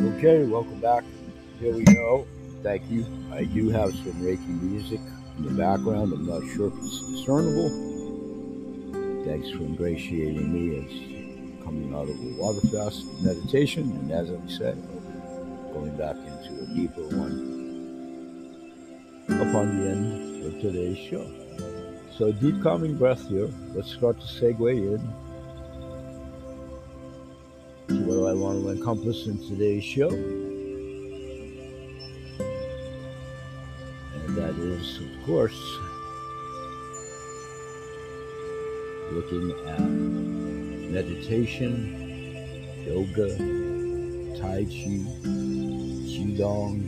Okay, welcome back. Here we go. Thank you. I do have some Reiki music in the background. I'm not sure if it's discernible. Thanks for ingratiating me as coming out of a water fast meditation. And as I said, going back into a deeper one upon the end of today's show. So, deep calming breath here. Let's start to segue in what I want to encompass in today's show. And that is, of course, looking at meditation, yoga, Tai Chi, Qigong,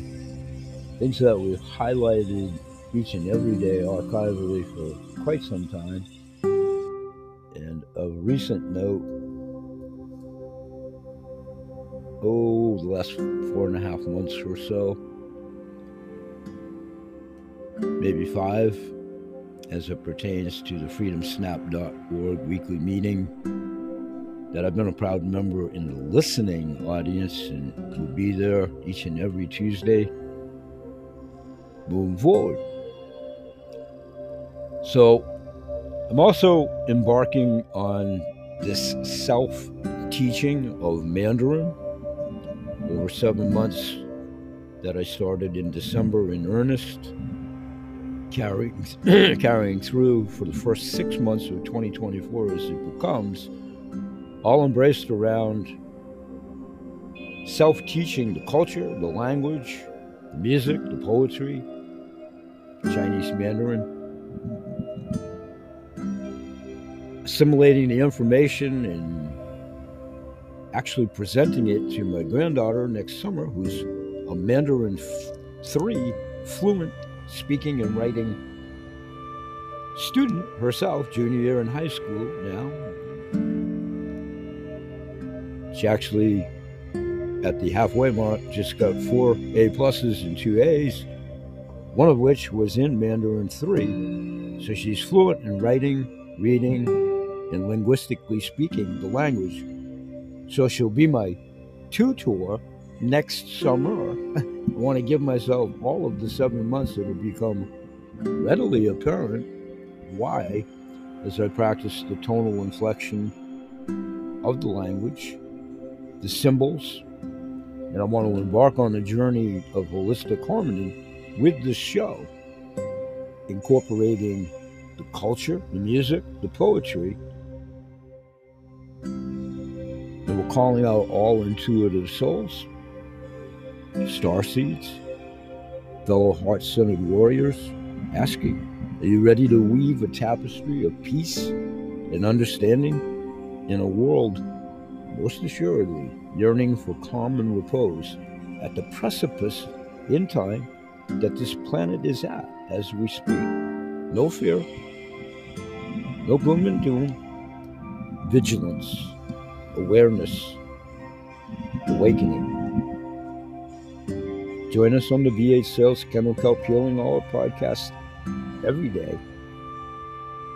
things that we've highlighted each and every day archivally for quite some time. And of recent note, oh, the last four and a half months or so, maybe five, as it pertains to the freedomsnap.org weekly meeting that I've been a proud member in the listening audience and will be there each and every Tuesday moving forward. So I'm also embarking on this self teaching of Mandarin over seven months that I started in December in earnest, carrying carrying through for the first six months of 2024 as it becomes, all embraced around self-teaching the culture, the language, the music, the poetry, Chinese Mandarin, assimilating the information and actually presenting it to my granddaughter next summer, who's a Mandarin 3 fluent speaking and writing student herself, junior year in high school now. She actually, at the halfway mark, just got four A pluses and two A's, one of which was in Mandarin 3. So she's fluent in writing, reading, and linguistically speaking the language so she'll be my tutor next summer. I want to give myself all of the seven months. It'll become readily apparent why, as I practice the tonal inflection of the language, the symbols, and I want to embark on a journey of holistic harmony with this show, incorporating the culture, the music, the poetry, calling out all intuitive souls, star seeds, fellow heart centered warriors, asking, Are you ready to weave a tapestry of peace and understanding in a world most assuredly yearning for calm and repose at the precipice in time that this planet is at as we speak? No fear, no gloom and doom, vigilance awareness, awakening. Join us on the BH Sales Kennel Kelp Healing Hour podcast every day.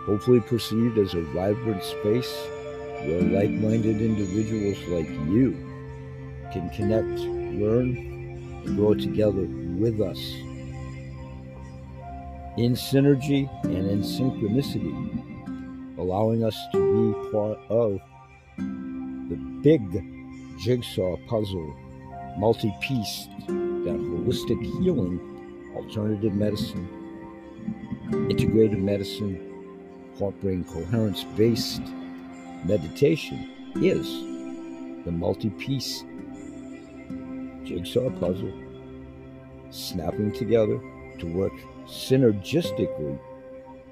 Hopefully, perceived as a vibrant space where like minded individuals like you can connect, learn, and grow together with us in synergy and in synchronicity, allowing us to be part of big jigsaw puzzle, multi piece, that holistic healing, alternative medicine, integrative medicine, heart brain coherence based meditation is the multi piece jigsaw puzzle, snapping together to work synergistically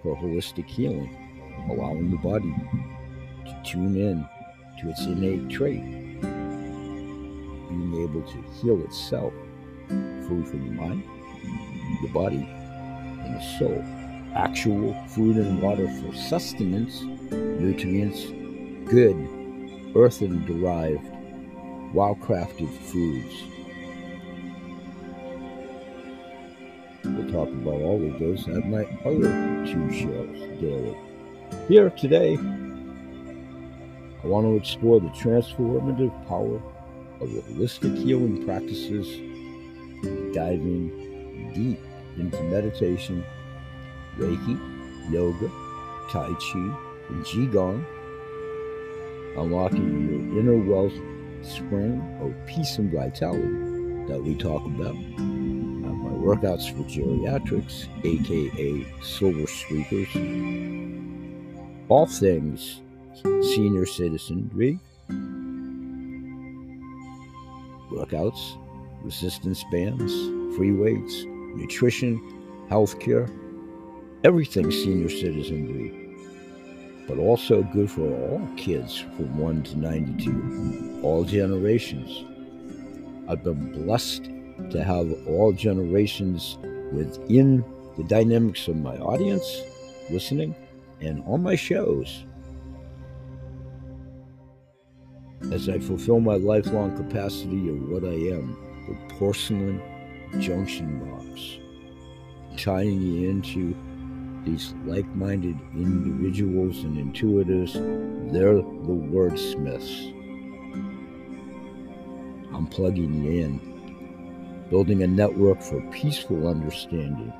for holistic healing, allowing the body to tune in to its innate trait, being able to heal itself, food for the mind, the body, and the soul. Actual food and water for sustenance, nutrients, good, earthen derived, well crafted foods. We'll talk about all of those at my other two shows daily. Here today, I want to explore the transformative power of holistic healing practices, diving deep into meditation, Reiki, yoga, Tai Chi, and Qigong, unlocking your inner wealth spring of peace and vitality that we talk about. My workouts for geriatrics, aka silver streakers, all things senior citizenry, workouts, resistance bands, free weights, nutrition, healthcare, everything senior citizenry but also good for all kids from 1 to 92, all generations. I've been blessed to have all generations within the dynamics of my audience listening and on my shows. As I fulfill my lifelong capacity of what I am, the porcelain junction box, tying you into these like minded individuals and intuitives, they're the wordsmiths. I'm plugging you in, building a network for peaceful understanding,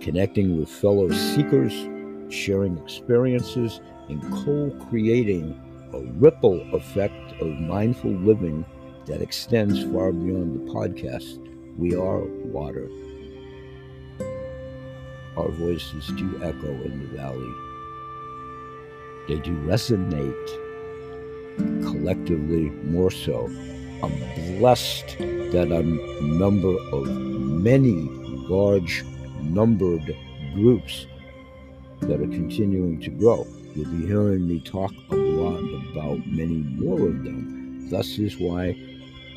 connecting with fellow seekers, sharing experiences, and co creating a ripple effect of mindful living that extends far beyond the podcast. We are water our voices do echo in the valley. They do resonate collectively more so. I'm blessed that I'm a member of many large numbered groups that are continuing to grow. You'll be hearing me talk lot about many more of them. Thus is why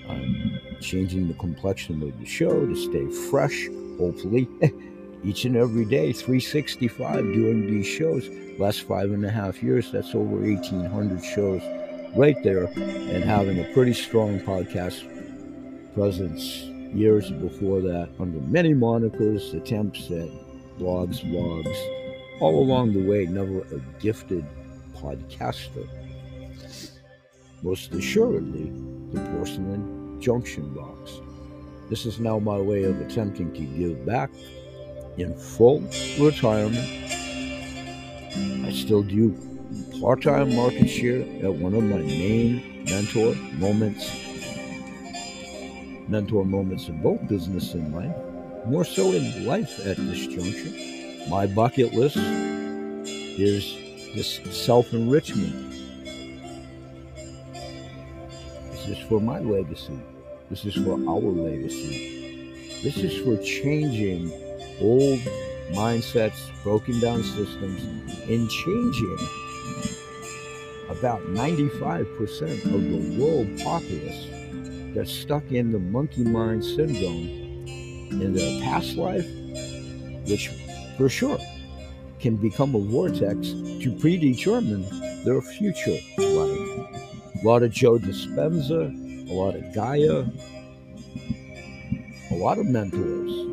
I'm changing the complexion of the show to stay fresh, hopefully. each and every day, 365 doing these shows. Last five and a half years, that's over 1,800 shows right there, and having a pretty strong podcast presence years before that under many monikers, attempts at blogs, blogs, all along the way, never a gifted podcaster. Most assuredly, the porcelain junction box. This is now my way of attempting to give back in full retirement. I still do part time market share at one of my main mentor moments, mentor moments in both business and life, more so in life at this juncture. My bucket list is this self enrichment. This is for my legacy. This is for our legacy. This is for changing old mindsets, broken down systems, and changing about 95% of the world populace that's stuck in the monkey mind syndrome in their past life, which for sure can become a vortex to predetermine their future life. A lot of Joe Dispenza, a lot of Gaia, a lot of mentors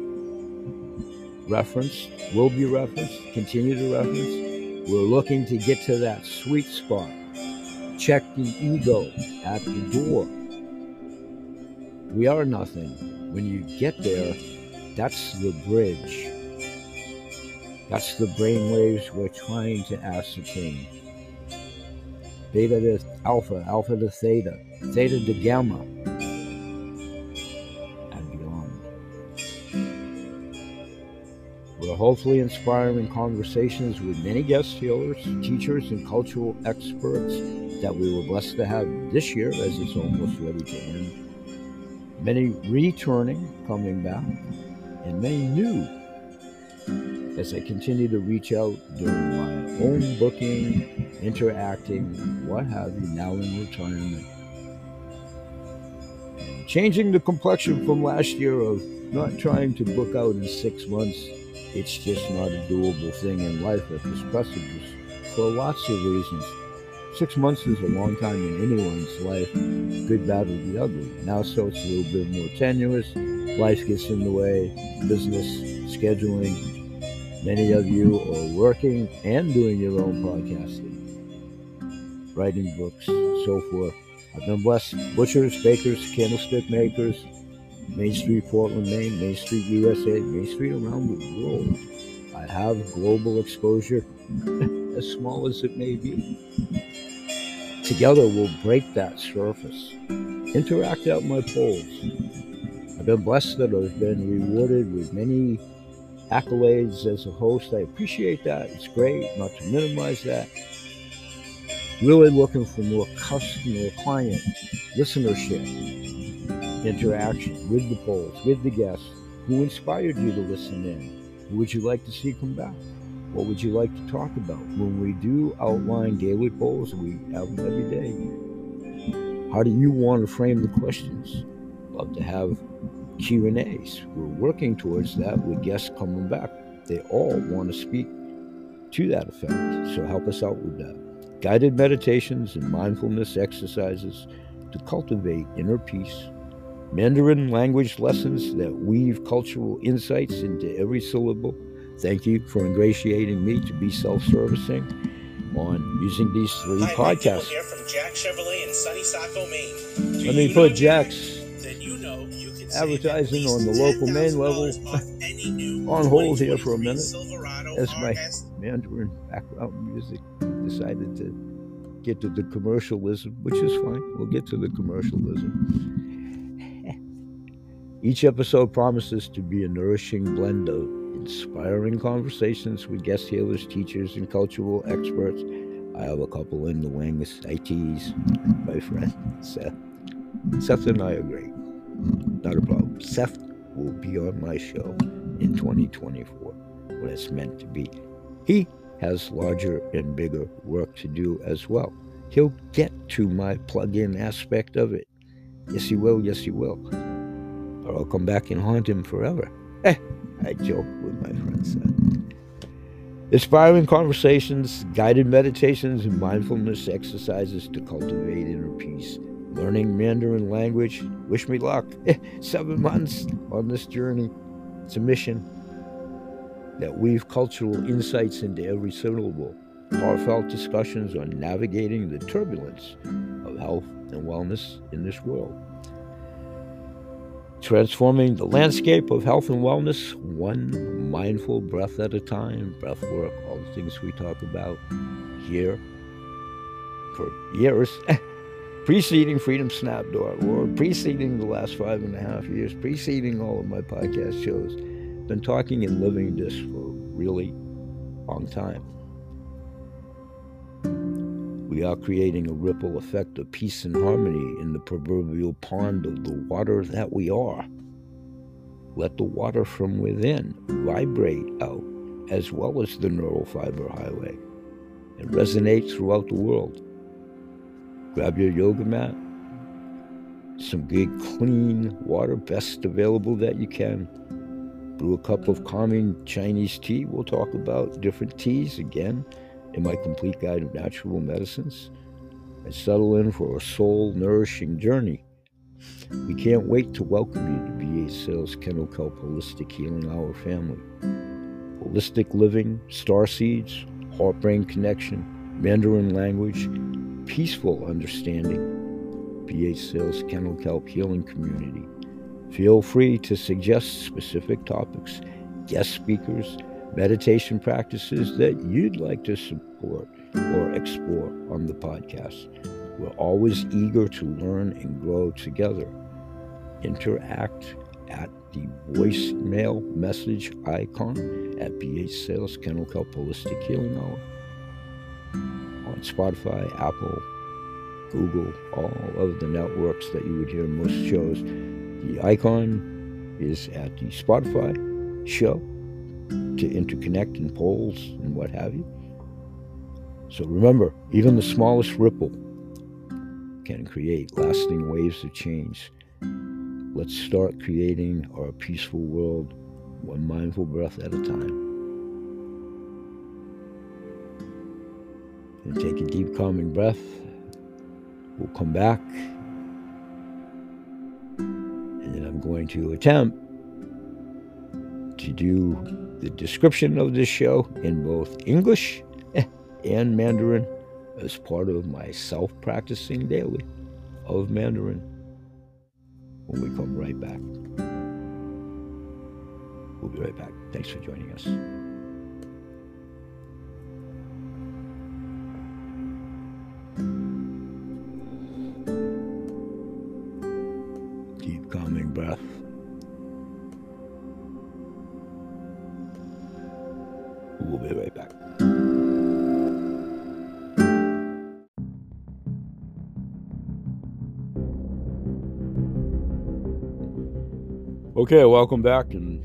Reference, will be referenced, continue to reference. We're looking to get to that sweet spot. Check the ego at the door. We are nothing. When you get there, that's the bridge. That's the brainwaves we're trying to ascertain. Beta to alpha, alpha to theta, theta to gamma, and beyond. We're hopefully inspiring conversations with many guest healers, teachers, and cultural experts that we were blessed to have this year as it's almost ready to end. Many returning, coming back, and many new as I continue to reach out during my own booking, interacting, what have you, now in retirement. Changing the complexion from last year of not trying to book out in six months it's just not a doable thing in life at this precipice for lots of reasons. Six months is a long time in anyone's life, good, bad, or the ugly. Now, so it's a little bit more tenuous. Life gets in the way, business, scheduling. Many of you are working and doing your own podcasting, writing books, so forth. I've been blessed. Butchers, bakers, candlestick makers, Main Street, Portland, Maine, Main Street, USA, Main Street around the world. I have global exposure, as small as it may be. Together, we'll break that surface. Interact out my polls. I've been blessed that I've been rewarded with many accolades as a host. I appreciate that. It's great, not to minimize that. Really looking for more customer, client, listenership, interaction with the polls, with the guests. Who inspired you to listen in? Who would you like to see come back? What would you like to talk about? When we do outline daily polls, we have them every day. How do you want to frame the questions? Love to have Q and A's. We're working towards that with guests coming back. They all want to speak to that effect. So help us out with that guided meditations and mindfulness exercises to cultivate inner peace, Mandarin language lessons that weave cultural insights into every syllable. Thank you for ingratiating me to be self servicing on using these three Hi, podcasts. Here from Jack Chevrolet in Sunny Saco, Maine. Let me put Jack's you know you advertising on the local main level on hold here for a minute as my Mandarin background music decided to get to the commercialism, which is fine. We'll get to the commercialism. Each episode promises to be a nourishing blend of inspiring conversations with guest healers, teachers, and cultural experts. I have a couple in the wings. ITs, my friend Seth. Seth and I are great. Not a problem. Seth will be on my show in 2024 when it's meant to be. He has larger and bigger work to do as well. He'll get to my plug in aspect of it. Yes, he will. Yes, he will. Or I'll come back and haunt him forever. Eh, I joke with my friends. Inspiring conversations, guided meditations, and mindfulness exercises to cultivate inner peace. Learning Mandarin language. Wish me luck. Seven mm-hmm. months on this journey. It's a mission that weave cultural insights into every syllable, heartfelt discussions on navigating the turbulence of health and wellness in this world. Transforming the landscape of health and wellness, one mindful breath at a time, breath work, all the things we talk about here for years, preceding Freedom Snap.org, preceding the last five and a half years, preceding all of my podcast shows been talking and living this for really long time. We are creating a ripple effect of peace and harmony in the proverbial pond of the water that we are. Let the water from within vibrate out, as well as the neural fiber highway, and resonate throughout the world. Grab your yoga mat, some good clean water, best available that you can brew a cup of calming Chinese tea. We'll talk about different teas again in my complete guide of natural medicines. And settle in for a soul nourishing journey. We can't wait to welcome you to BH Sales Kennel Kelp Holistic Healing Hour family. Holistic living, star seeds, heart brain connection, Mandarin language, peaceful understanding. BH Sales Kennel Kelp Healing Community. Feel free to suggest specific topics, guest speakers, meditation practices that you'd like to support or explore on the podcast. We're always eager to learn and grow together. Interact at the voicemail message icon at BH Sales Kennel Kelp Holistic Healing Hour on Spotify, Apple, Google, all of the networks that you would hear most shows. The icon is at the Spotify show to interconnect in polls and what have you. So remember, even the smallest ripple can create lasting waves of change. Let's start creating our peaceful world one mindful breath at a time. Take a deep, calming breath. We'll come back And then I'm going to attempt to do the description of this show in both English and Mandarin as part of my self practicing daily of Mandarin when we come right back. We'll be right back. Thanks for joining us. We'll be right back. Okay, welcome back and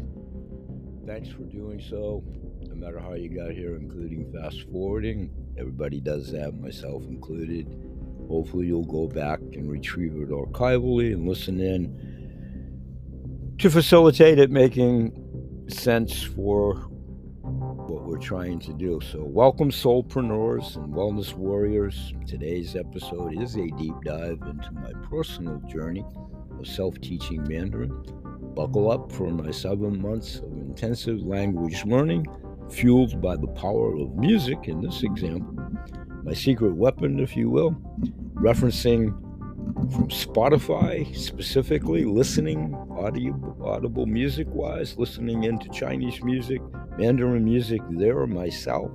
thanks for doing so. No matter how you got here, including fast forwarding, everybody does that, myself included. Hopefully, you'll go back and retrieve it archivally and listen in to facilitate it making sense for what we're trying to do. So, welcome, soulpreneurs and wellness warriors. Today's episode is a deep dive into my personal journey of self teaching Mandarin Buckle up for my seven months of intensive language learning, fueled by the power of music in this example. My secret weapon, if you will, referencing from Spotify specifically, listening audio, audible music wise, listening into Chinese music, Mandarin music there myself,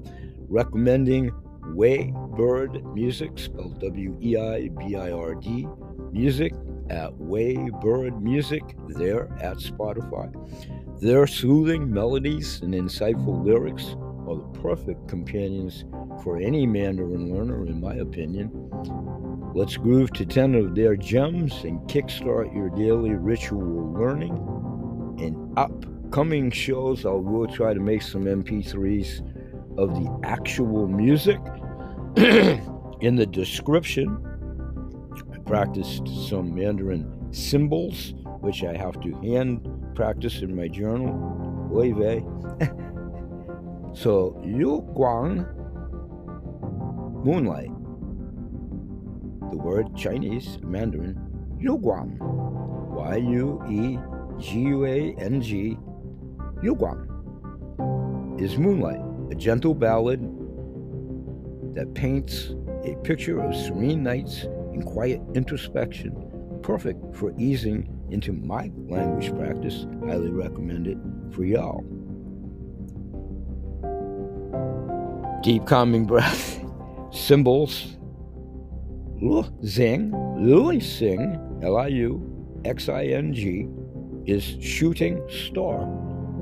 recommending Way Bird Music, spelled W E I B I R D, music at Weibird Music there at Spotify. Their soothing melodies and insightful lyrics are the perfect companions for any Mandarin learner, in my opinion. Let's groove to 10 of their gems and kickstart your daily ritual learning. In upcoming shows, I will try to make some MP3s of the actual music. in the description, practiced some Mandarin symbols, which I have to hand practice in my journal. So, Yue Guang, moonlight. The word Chinese, Mandarin, Yue Guang. Y U E G U A N G, Yue Guang, is moonlight, a gentle ballad that paints a picture of serene nights and quiet introspection, perfect for easing into my language practice. Highly recommend it for y'all. Deep calming breath, symbols. Zing, Liu Xing, L I U X I N G, is Shooting Star,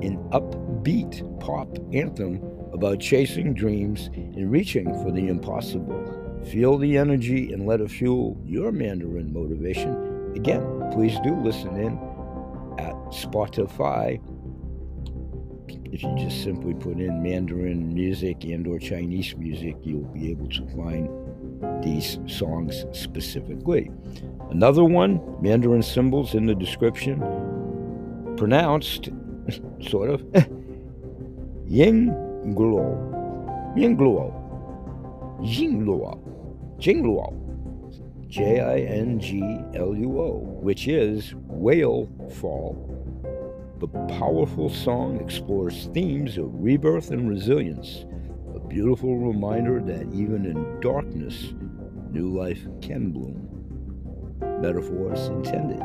an upbeat pop anthem about chasing dreams and reaching for the impossible. Feel the energy and let it fuel your Mandarin motivation. Again, please do listen in at Spotify. If you just simply put in Mandarin music and or Chinese music, you'll be able to find these songs specifically. Another one, Mandarin symbols in the description, pronounced sort of Ying Guo. Ying. Jingluo. Jingluo, J I N G L U O, which is Whale Fall. The powerful song explores themes of rebirth and resilience, beautiful reminder that even in darkness, new life can bloom. Metaphors intended.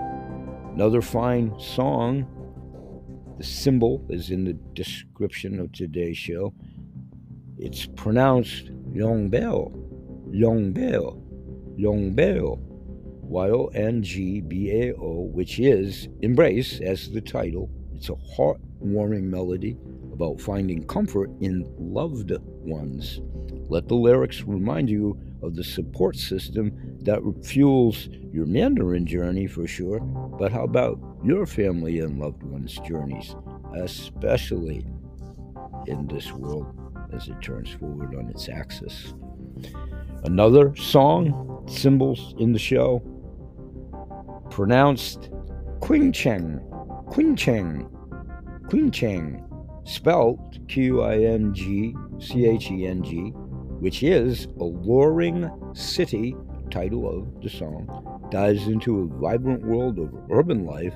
Another fine song, the symbol is in the description of today's show. It's pronounced Yongbao Yongbao, Yongbao, Y O N G B A O, which is Embrace as the title. It's a heartwarming melody about finding comfort in loved ones. Let the lyrics remind you of the support system that fuels your Mandarin journey for sure, but how about your family and loved ones' journeys, especially in this world as it turns forward on its axis? Another song, symbols in the show, pronounced Qing Cheng, Qing Cheng, Qing Cheng, spelled Q I N G C H E N G, which is a Alluring City, title of the song, dives into a vibrant world of urban life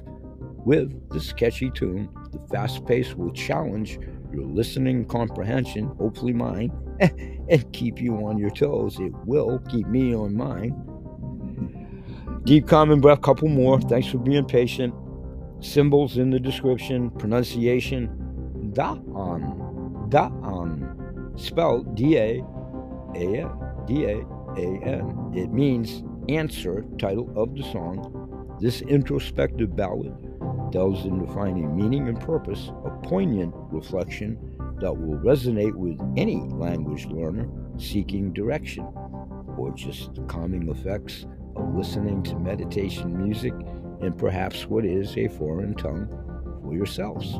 with this catchy tune. The fast pace will challenge your listening comprehension, hopefully mine, and keep you on your toes. It will keep me on mine. Deep common breath, couple more. Thanks for being patient. Symbols in the description. Pronunciation Da'an. Da'an. Spelled D A A N. D A A N. It means answer, title of the song. This introspective ballad delves into finding meaning and purpose, a poignant reflection that will resonate with any language learner seeking direction, or just the calming effects of listening to meditation music and perhaps what is a foreign tongue for yourselves.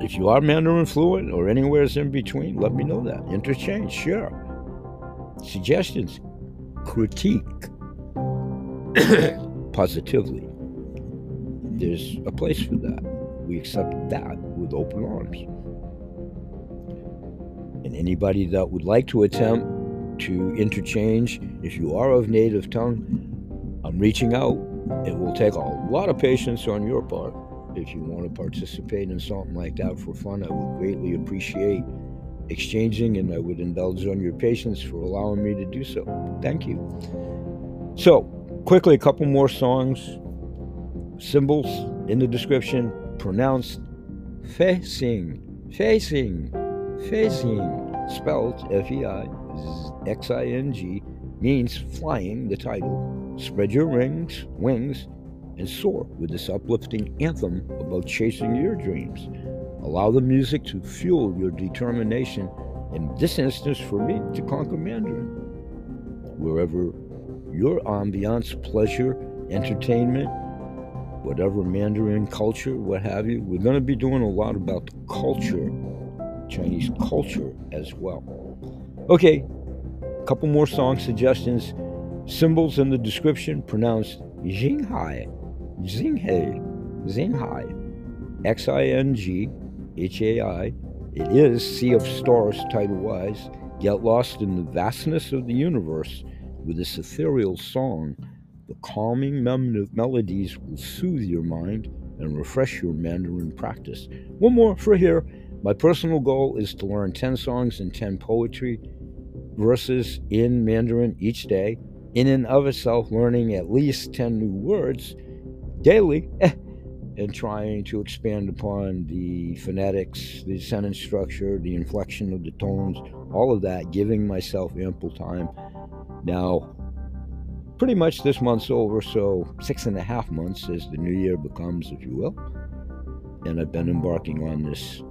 If you are Mandarin fluent or anywhere in between, let me know that. Interchange, sure. Suggestions, critique positively. There's a place for that. We accept that with open arms. And anybody that would like to attempt to interchange, if you are of native tongue, I'm reaching out. It will take a lot of patience on your part. If you want to participate in something like that for fun, I would greatly appreciate exchanging and I would indulge on your patience for allowing me to do so. Thank you. So, quickly, a couple more songs. Symbols in the description pronounced facing, facing, facing, spelled F E I X I N G, means flying the title. Spread your wings, wings and soar with this uplifting anthem about chasing your dreams. Allow the music to fuel your determination, in this instance for me, to conquer Mandarin. Wherever your ambiance, pleasure, entertainment, whatever Mandarin culture, what have you, we're going to be doing a lot about the culture, Chinese culture as well. Okay, a couple more song suggestions. Symbols in the description pronounced Xinghai. Xinghai, Xinghai, X I N G H A I. It is Sea of Stars title wise. Get lost in the vastness of the universe with this ethereal song. The calming melodies will soothe your mind and refresh your Mandarin practice. One more for here. My personal goal is to learn 10 songs and 10 poetry verses in Mandarin each day. In and of itself, learning at least 10 new words daily eh. and trying to expand upon the phonetics, the sentence structure, the inflection of the tones, all of that, giving myself ample time. Now, pretty much this month's over, so six and a half months as the new year becomes, if you will. And I've been embarking on this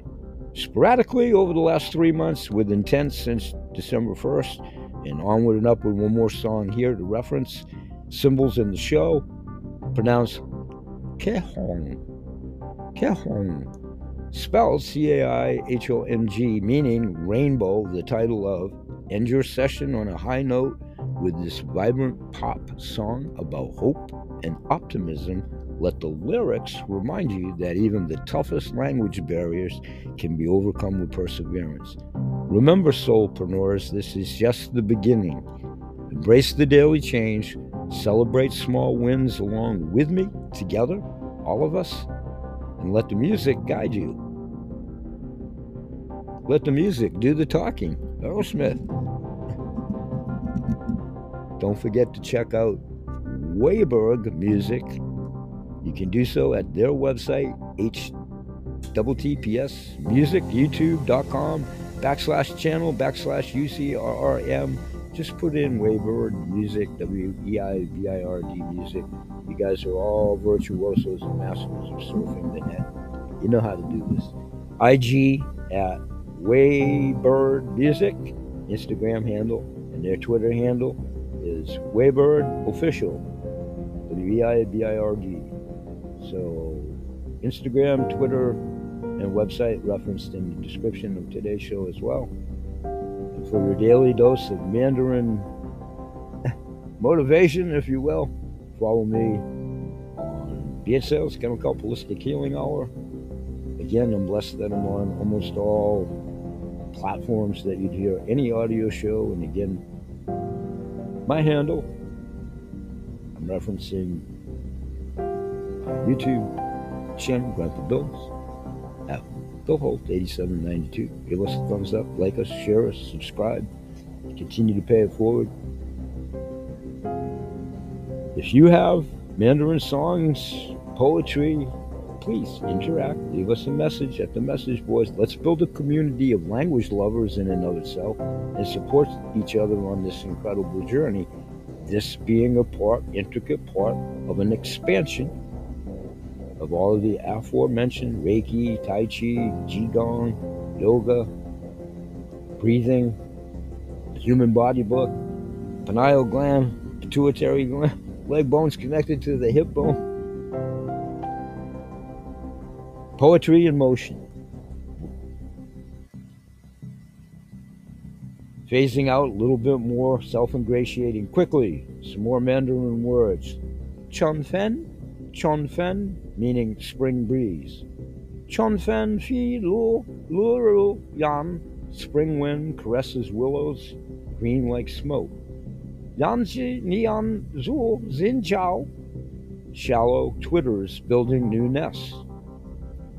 sporadically over the last three months with intent since December 1st, and onward and upward. One more song here to reference. Symbols in the show, pronounced Kehong. Kehong. Spelled C A I H O N G, meaning rainbow, the title of End Your Session on a High Note with this vibrant pop song about hope and optimism. Let the lyrics remind you that even the toughest language barriers can be overcome with perseverance. Remember, soulpreneurs, this is just the beginning. Embrace the daily change, celebrate small wins along with me, together, all of us, and let the music guide you. Let the music do the talking. Aerosmith. Don't forget to check out Weibird Music. You can do so at their website, https music, youtube.com, backslash channel, backslash UCRRM. Just put in Weibird Music, W E I B I R D Music. You guys are all virtuosos and masters of surfing the net. You know how to do this. IG at Weibird Music, Instagram handle, and their Twitter handle is Weibird Official, W E I B I R D. So, Instagram, Twitter, and website referenced in the description of today's show as well. For your daily dose of Mandarin motivation, if you will, follow me on Sales Kennel Kelp Holistic Healing Hour. Again, I'm blessed that I'm on almost all platforms that you'd hear any audio show. And again, my handle, I'm referencing YouTube channel, Grandpa Bills, at Bill Holt 8792. Give us a thumbs up, like us, share us, subscribe, continue to pay it forward. If you have Mandarin songs, poetry, please interact. Leave us a message at the message boards. Let's build a community of language lovers in and of itself and support each other on this incredible journey. This being a part, intricate part of an expansion of all of the aforementioned Reiki, Tai Chi, Qigong, yoga, breathing, human body book, pineal gland, pituitary gland, leg bones connected to the hip bone, poetry in motion. Phasing out a little bit more self ingratiating. Quickly, some more Mandarin words. Chun Fen, Chun Fen, meaning spring breeze. Chun Fen Fi Lu Lu Yan, spring wind caresses willows, green like smoke. Yanji Nian Zhu Xin Chao, shallow twitters building new nests.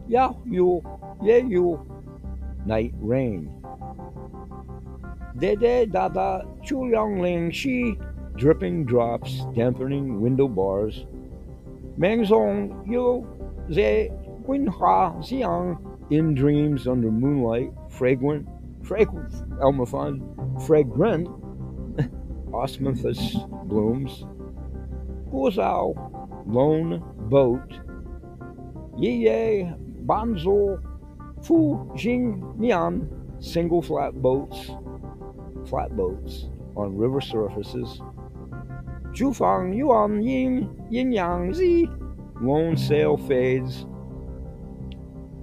Ya Yu, Ye Yu, night rain. Dede Dada Chu Yang Ling Shi, dripping drops dampening window bars. Mengzong Yu Ze Winhua Xiang, in dreams under moonlight, fragrant, fragrant, Elmafan, fragrant, osmanthus blooms. Guozhao, lone boat. Yiye Banzo Fu Jing Nian, single flat boats, flat boats on river surfaces. Zhufang Yuan Yin Yin Yang Zi, lone sail fades.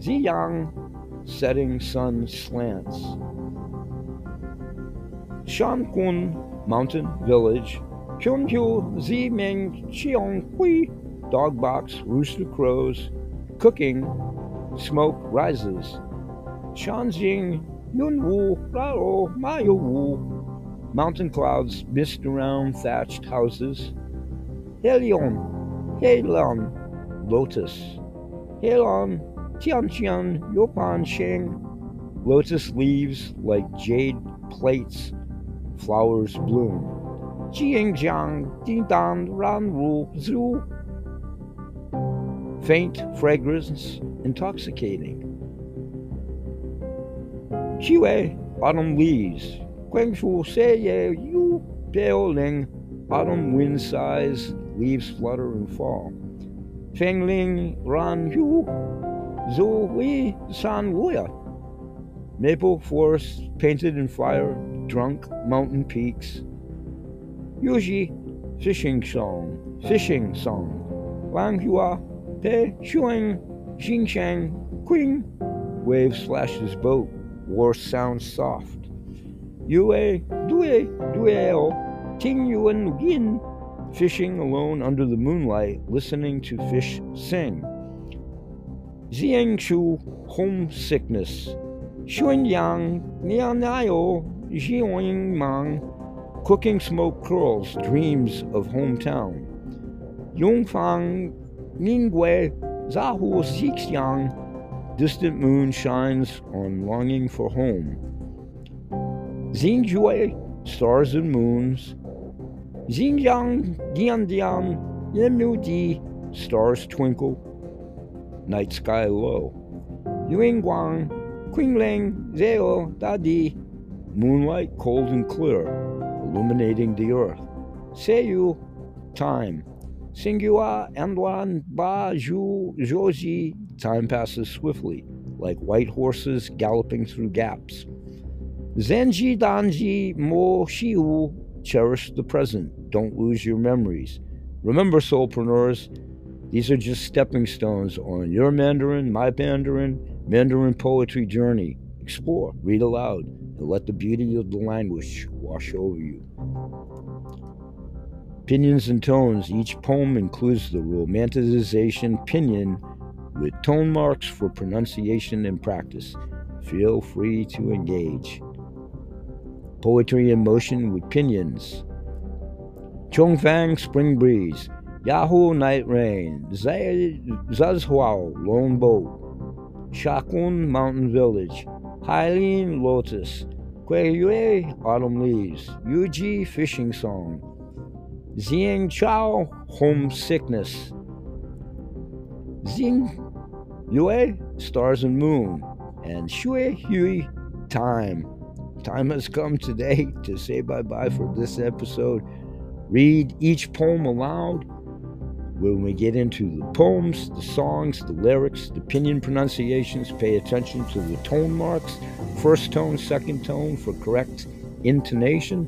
Zi Yang, setting sun slants. Shankun Mountain Village. Kyunkyu Zi Ming Chiong Hui, dog box, rooster crows, cooking, smoke rises. Shanjing Yunwu Rao Mayo Wu, mountain clouds mist around thatched houses. Helion, Heilon, lotus. Heilon, Tianqian, Yopan Sheng, lotus leaves like jade plates, flowers bloom. Jiangjiang, Dindan, Ranwu, Zhu. Faint fragrance, intoxicating. Qi autumn leaves. Guangshu Seye Yu Ling, autumn wind sighs, leaves flutter and fall. Fengling Ran Yu Zhu Hui San Wuya. Maple forest painted in fire, drunk mountain peaks. Yuji fishing song, fishing song. Wang Hua Pe Shuang Xingshang Qing. Wave slashes boat, war sounds soft. Yue Due Dueo Ting Yuan Yin. Fishing alone under the moonlight, listening to fish sing. Jiangshu homesickness. Xuanyang Nianayo Jiangmang cooking smoke curls, dreams of hometown. Yongfang Ningwei Zahu Xixiang distant moon shines on longing for home. Xinjue stars and moons. Xinjiang Diandian Yemudi stars twinkle night sky low. Yuingguang, Qingling, Zeo, Dadi, moonlight cold and clear, illuminating the earth. Seiyu, time. Singua, Anduan, Ba, Zhu, Zhoji, time passes swiftly, like white horses galloping through gaps. Zenji, Danji, Mo, Shiu, cherish the present, don't lose your memories. Remember, soulpreneurs, these are just stepping stones on your Mandarin, my Mandarin, Mandarin poetry journey. Explore, read aloud, and let the beauty of the language wash over you. Pinyins and tones. Each poem includes the romanticization Pinyin with tone marks for pronunciation and practice. Feel free to engage. Poetry in motion with Pinyins. Chongfang Spring Breeze. Yahoo Night Rain, Zazhuao Lone Boat, Shakun Mountain Village, Hailin Lotus, Kueyue Autumn Leaves, Yuji Fishing Song, Xiang Chao, homesickness. Xing Yue, stars and moon. And Shui Hui, time. Time has come today to say bye bye for this episode. Read each poem aloud. When we get into the poems, the songs, the lyrics, the Pinyin pronunciations, pay attention to the tone marks first tone, second tone for correct intonation.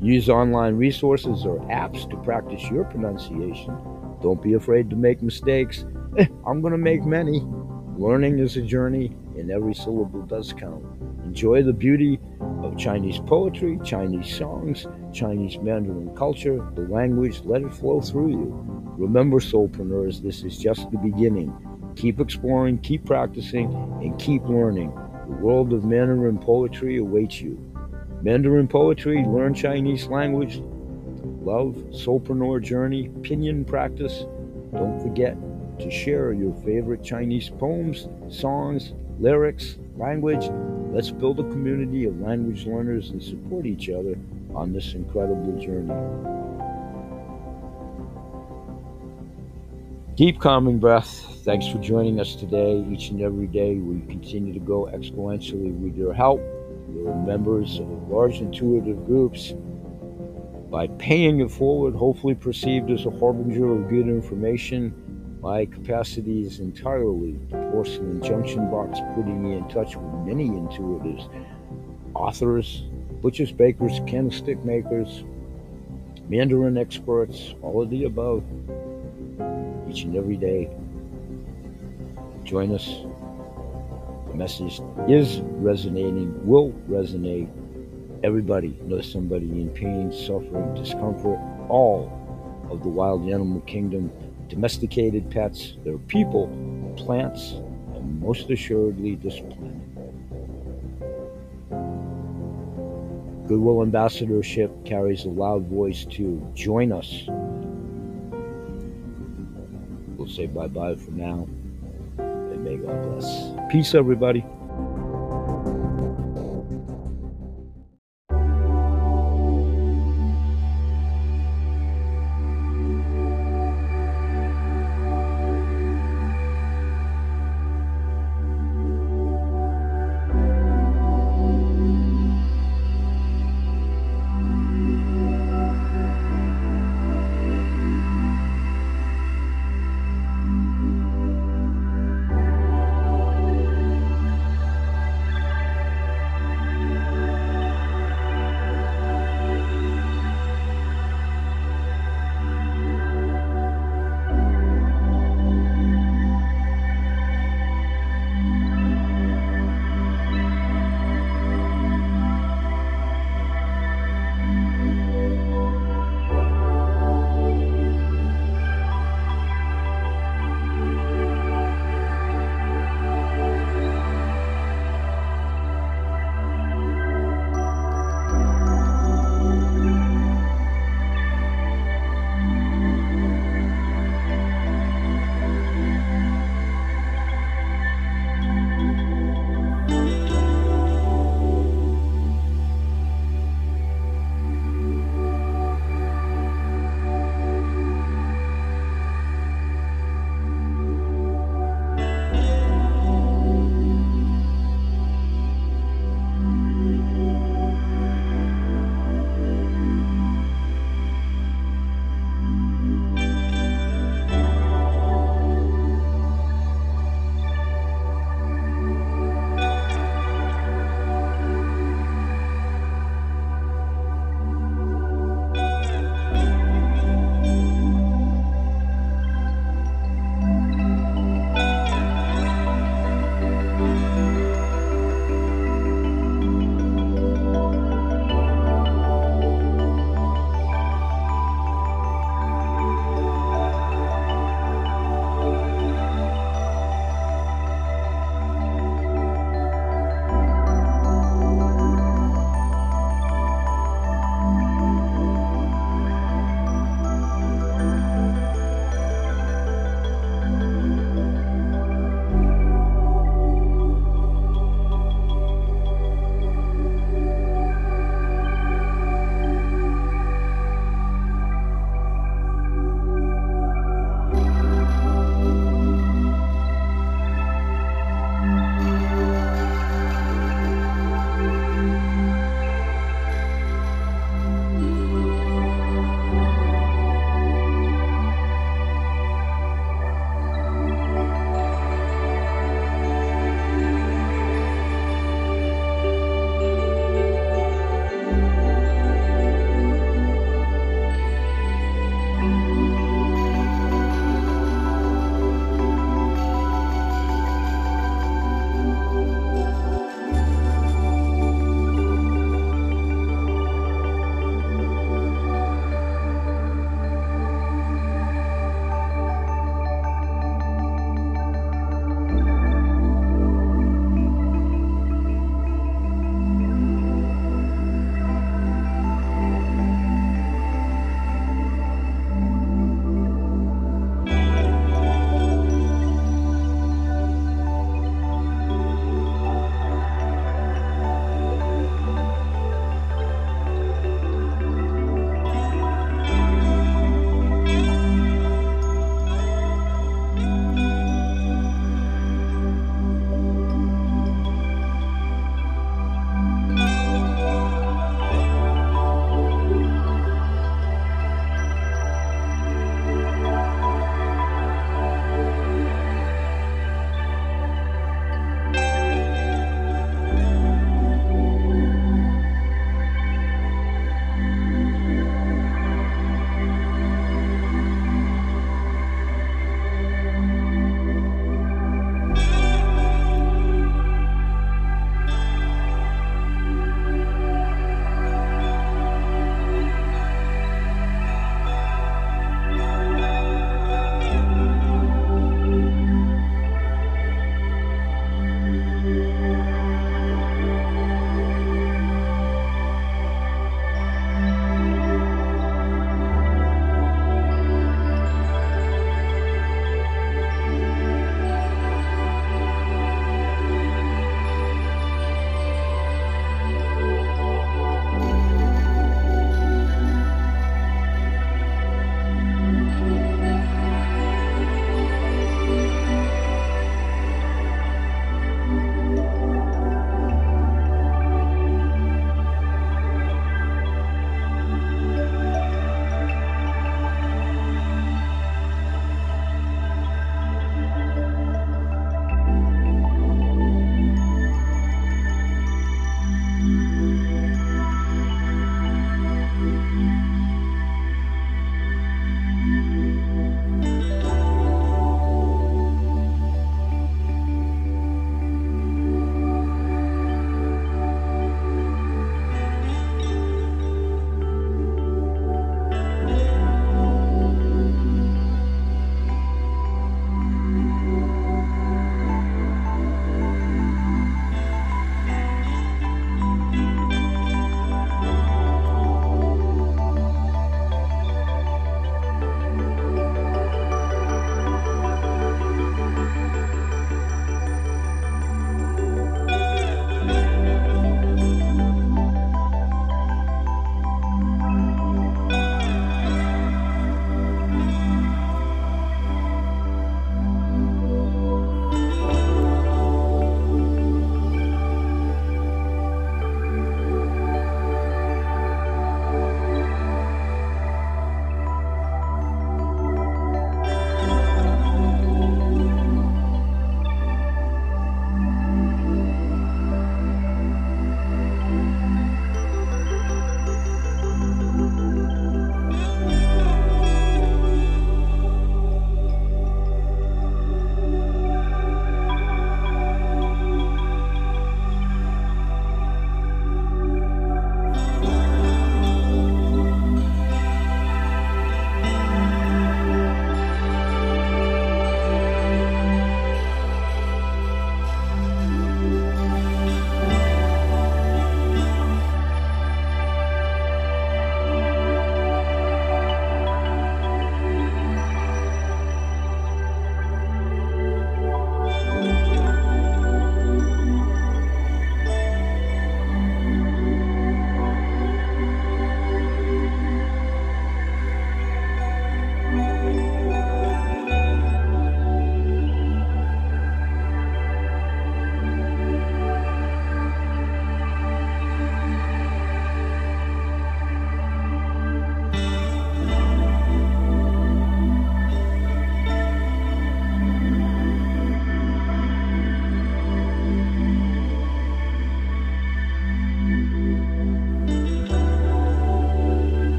Use online resources or apps to practice your pronunciation. Don't be afraid to make mistakes. I'm going to make many. Learning is a journey, and every syllable does count. Enjoy the beauty of Chinese poetry, Chinese songs, Chinese Mandarin culture, the language, let it flow through you. Remember, soulpreneurs, this is just the beginning. Keep exploring, keep practicing, and keep learning. The world of Mandarin poetry awaits you. Mandarin poetry, learn Chinese language, love, soulpreneur journey, pinyin practice. Don't forget to share your favorite Chinese poems, songs, lyrics, language. Let's build a community of language learners and support each other on this incredible journey. Deep calming breath. Thanks for joining us today. Each and every day, we continue to go exponentially with your help. We're members of large intuitive groups. By paying it forward, hopefully perceived as a harbinger of good information, my capacity is entirely porcelain junction box, putting me in touch with many intuitives, authors, butchers, bakers, candlestick makers, Mandarin experts, all of the above, each and every day. Join us the message is resonating, will resonate. Everybody knows somebody in pain, suffering, discomfort, all of the wild animal kingdom, domesticated pets, their people, plants, and most assuredly this planet. Goodwill Ambassadorship carries a loud voice to join us. We'll say bye bye for now. And may God bless. Peace, everybody.